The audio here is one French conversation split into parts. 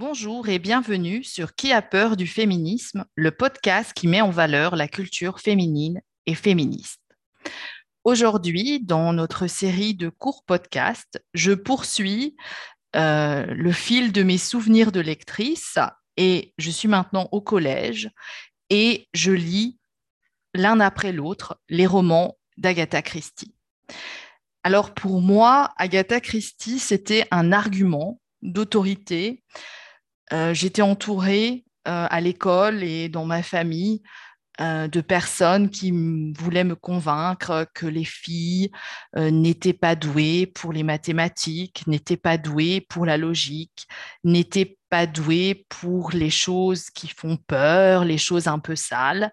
Bonjour et bienvenue sur Qui a peur du féminisme, le podcast qui met en valeur la culture féminine et féministe. Aujourd'hui, dans notre série de courts podcasts, je poursuis euh, le fil de mes souvenirs de lectrice et je suis maintenant au collège et je lis l'un après l'autre les romans d'Agatha Christie. Alors pour moi, Agatha Christie, c'était un argument d'autorité. Euh, j'étais entourée euh, à l'école et dans ma famille euh, de personnes qui voulaient me convaincre que les filles n'étaient pas douées pour les mathématiques, n'étaient pas douées pour la logique, n'étaient pas douées pour les choses qui font peur, les choses un peu sales.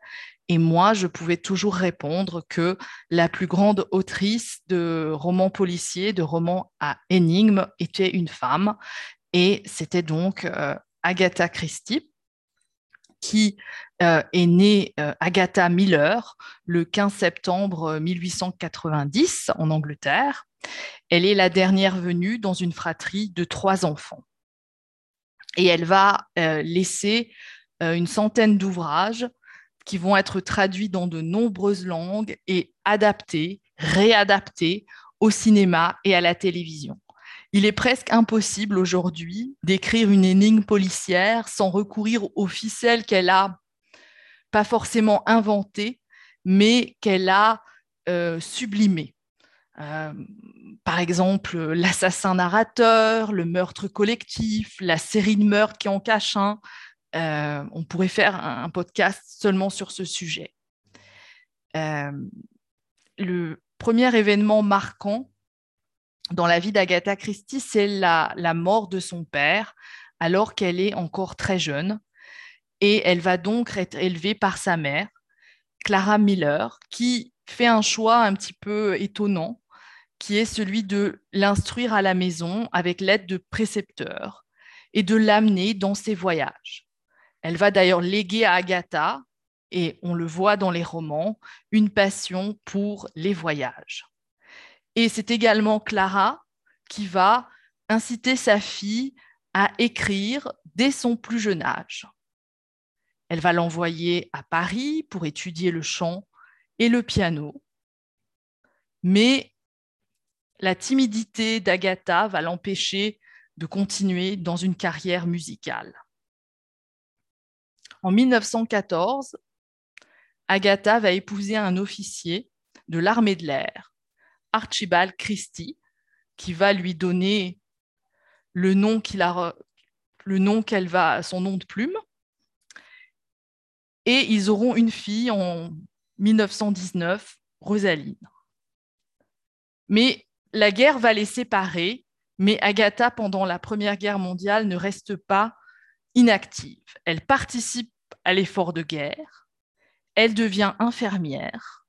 Et moi, je pouvais toujours répondre que la plus grande autrice de romans policiers, de romans à énigmes, était une femme. Et c'était donc Agatha Christie, qui euh, est née euh, Agatha Miller le 15 septembre 1890 en Angleterre. Elle est la dernière venue dans une fratrie de trois enfants. Et elle va laisser une centaine d'ouvrages qui vont être traduits dans de nombreuses langues et adaptés, réadaptés au cinéma et à la télévision. Il est presque impossible aujourd'hui d'écrire une énigme policière sans recourir aux ficelles qu'elle a pas forcément inventées, mais qu'elle a euh, sublimées. Euh, par exemple, l'assassin narrateur, le meurtre collectif, la série de meurtres qui en cache un, euh, on pourrait faire un, podcast seulement sur ce sujet. Le premier événement marquant dans la vie d'Agatha Christie, c'est la, mort de son père alors qu'elle est encore très jeune. Et elle va donc être élevée par sa mère, Clara Miller, qui fait un choix un petit peu étonnant, qui est celui de l'instruire à la maison avec l'aide de précepteurs et de l'amener dans ses voyages. Elle va d'ailleurs léguer à Agatha, et on le voit dans les romans, une passion pour les voyages. Et c'est également Clara qui va inciter sa fille à écrire dès son plus jeune âge. Elle va l'envoyer à Paris pour étudier le chant et le piano. Mais la timidité d'Agatha va l'empêcher de continuer dans une carrière musicale. En 1914, Agatha va épouser un officier de l'armée de l'air, Archibald Christie, qui va lui donner le nom qu'elle va, son nom de plume. Et ils auront une fille en 1919, Rosaline. Mais la guerre va les séparer, mais Agatha, pendant la Première Guerre mondiale, ne reste pas inactive. Elle participe à l'effort de guerre, elle devient infirmière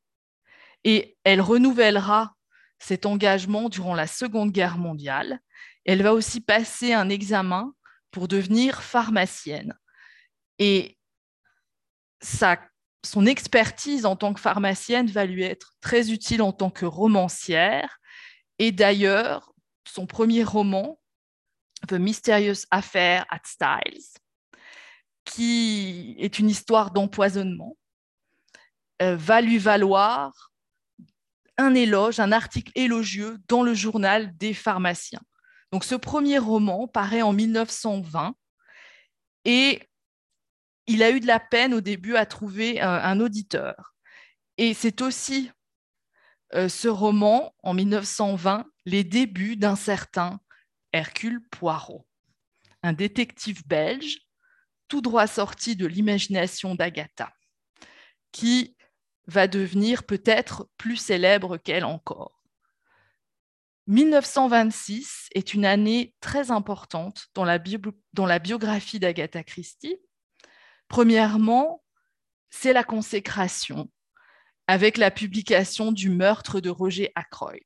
et elle renouvellera cet engagement durant la Seconde Guerre mondiale. Elle va aussi passer un examen pour devenir pharmacienne. Et son expertise en tant que pharmacienne va lui être très utile en tant que romancière. Et d'ailleurs, son premier roman, The Mysterious Affair at Styles, qui est une histoire d'empoisonnement, euh, va lui valoir un éloge, un article élogieux dans le journal des pharmaciens. Donc ce premier roman paraît en 1920 et il a eu de la peine au début à trouver un, auditeur. Et c'est aussi euh, ce roman, en 1920, les débuts d'un certain Hercule Poirot, un détective belge tout droit sorti de l'imagination d'Agatha, qui va devenir peut-être plus célèbre qu'elle encore. 1926 est une année très importante dans la, dans la biographie d'Agatha Christie. Premièrement, c'est la consécration avec la publication du meurtre de Roger Ackroyd.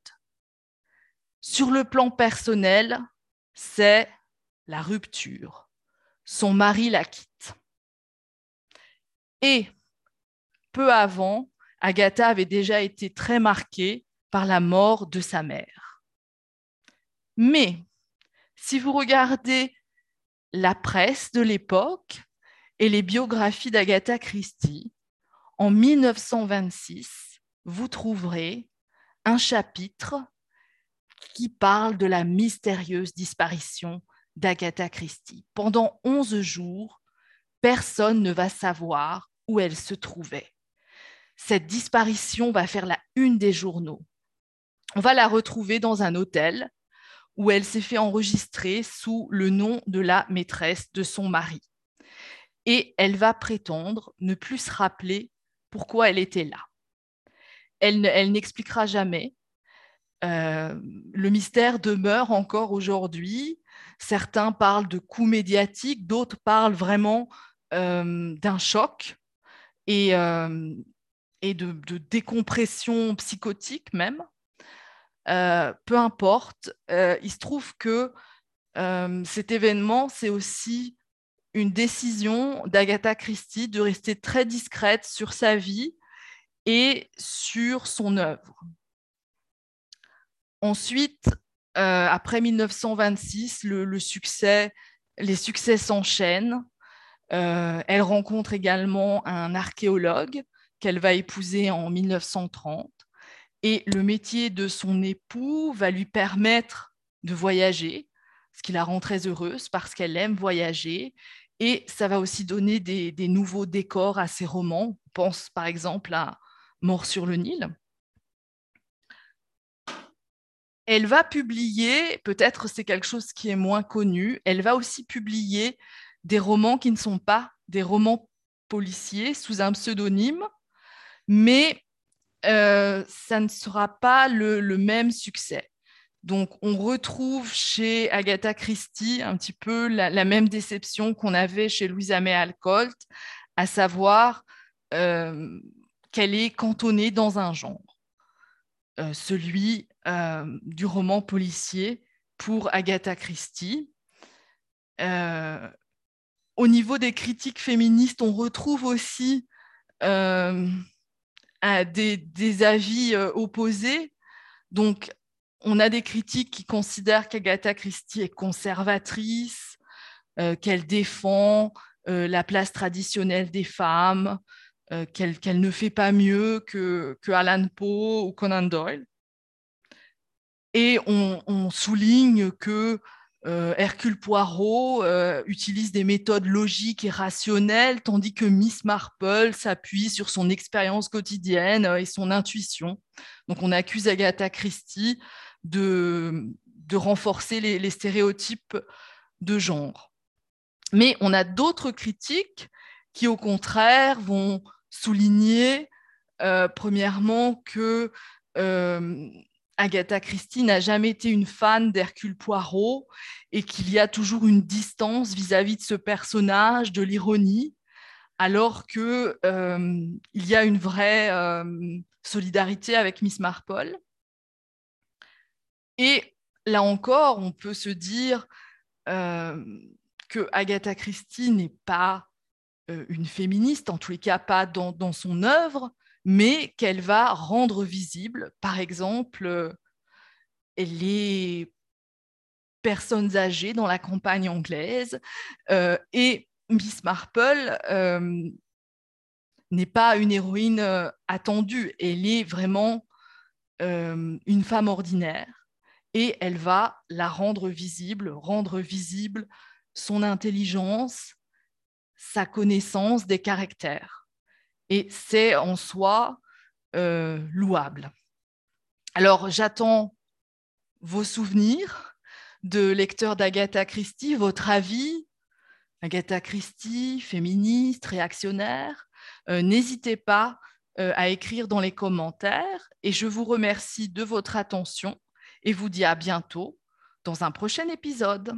Sur le plan personnel, c'est la rupture son mari la quitte. Et peu avant, Agatha avait déjà été très marquée par la mort de sa mère. Mais si vous regardez la presse de l'époque et les biographies d'Agatha Christie, en 1926, vous trouverez un chapitre qui parle de la mystérieuse disparition d'Agatha Christie. Pendant 11 jours, personne ne va savoir où elle se trouvait. Cette disparition va faire la une des journaux. On va la retrouver dans un hôtel où elle s'est fait enregistrer sous le nom de la maîtresse de son mari. Et elle va prétendre ne plus se rappeler pourquoi elle était là. Elle, n'expliquera jamais. Euh, le mystère demeure encore aujourd'hui. Certains parlent de coups médiatiques, d'autres parlent vraiment euh, d'un choc et, euh, et de, décompression psychotique même. Euh, peu importe, il se trouve que cet événement, c'est aussi une décision d'Agatha Christie de rester très discrète sur sa vie et sur son œuvre. Ensuite, après 1926, le, succès, les succès s'enchaînent. Euh, elle rencontre également un archéologue qu'elle va épouser en 1930. Et le métier de son époux va lui permettre de voyager, ce qui la rend très heureuse parce qu'elle aime voyager. Et ça va aussi donner des, nouveaux décors à ses romans. On pense par exemple à Mort sur le Nil. Elle va publier, peut-être c'est quelque chose qui est moins connu, elle va aussi publier des romans qui ne sont pas des romans policiers sous un pseudonyme, mais euh, ça ne sera pas le, même succès. Donc, on retrouve chez Agatha Christie un petit peu la, même déception qu'on avait chez Louisa May Alcott, à savoir euh, qu'elle est cantonnée dans un genre, euh, celui du roman policier pour Agatha Christie au niveau des critiques féministes, on retrouve aussi des, avis euh, opposés. Donc, on a des critiques qui considèrent qu'Agatha Christie est conservatrice, euh, qu'elle défend la place traditionnelle des femmes, qu'elle ne fait pas mieux que, que Alan Poe ou Conan Doyle. Et on souligne que euh, Hercule Poirot euh, utilise des méthodes logiques et rationnelles, tandis que Miss Marple s'appuie sur son expérience quotidienne euh, et son intuition. Donc on accuse Agatha Christie de, renforcer les, stéréotypes de genre. Mais on a d'autres critiques qui, au contraire, vont souligner, premièrement, que Agatha Christie n'a jamais été une fan d'Hercule Poirot et qu'il y a toujours une distance vis-à-vis de ce personnage, de l'ironie, alors qu'il euh, y a une vraie euh, solidarité avec Miss Marple. Et là encore, on peut se dire euh, que Agatha Christie n'est pas une féministe, en tous les cas pas dans son œuvre, mais qu'elle va rendre visible, par exemple, euh, les personnes âgées dans la campagne anglaise. Euh, et Miss Marple euh, n'est pas une héroïne attendue, elle est vraiment une femme ordinaire et elle va la rendre visible, rendre visible son intelligence, sa connaissance des caractères et c'est en soi euh, louable. Alors j'attends vos souvenirs de lecteurs d'Agatha Christie, votre avis, Agatha Christie, féministe, réactionnaire. Euh, n'hésitez pas euh, à écrire dans les commentaires et je vous remercie de votre attention et vous dis à bientôt dans un prochain épisode.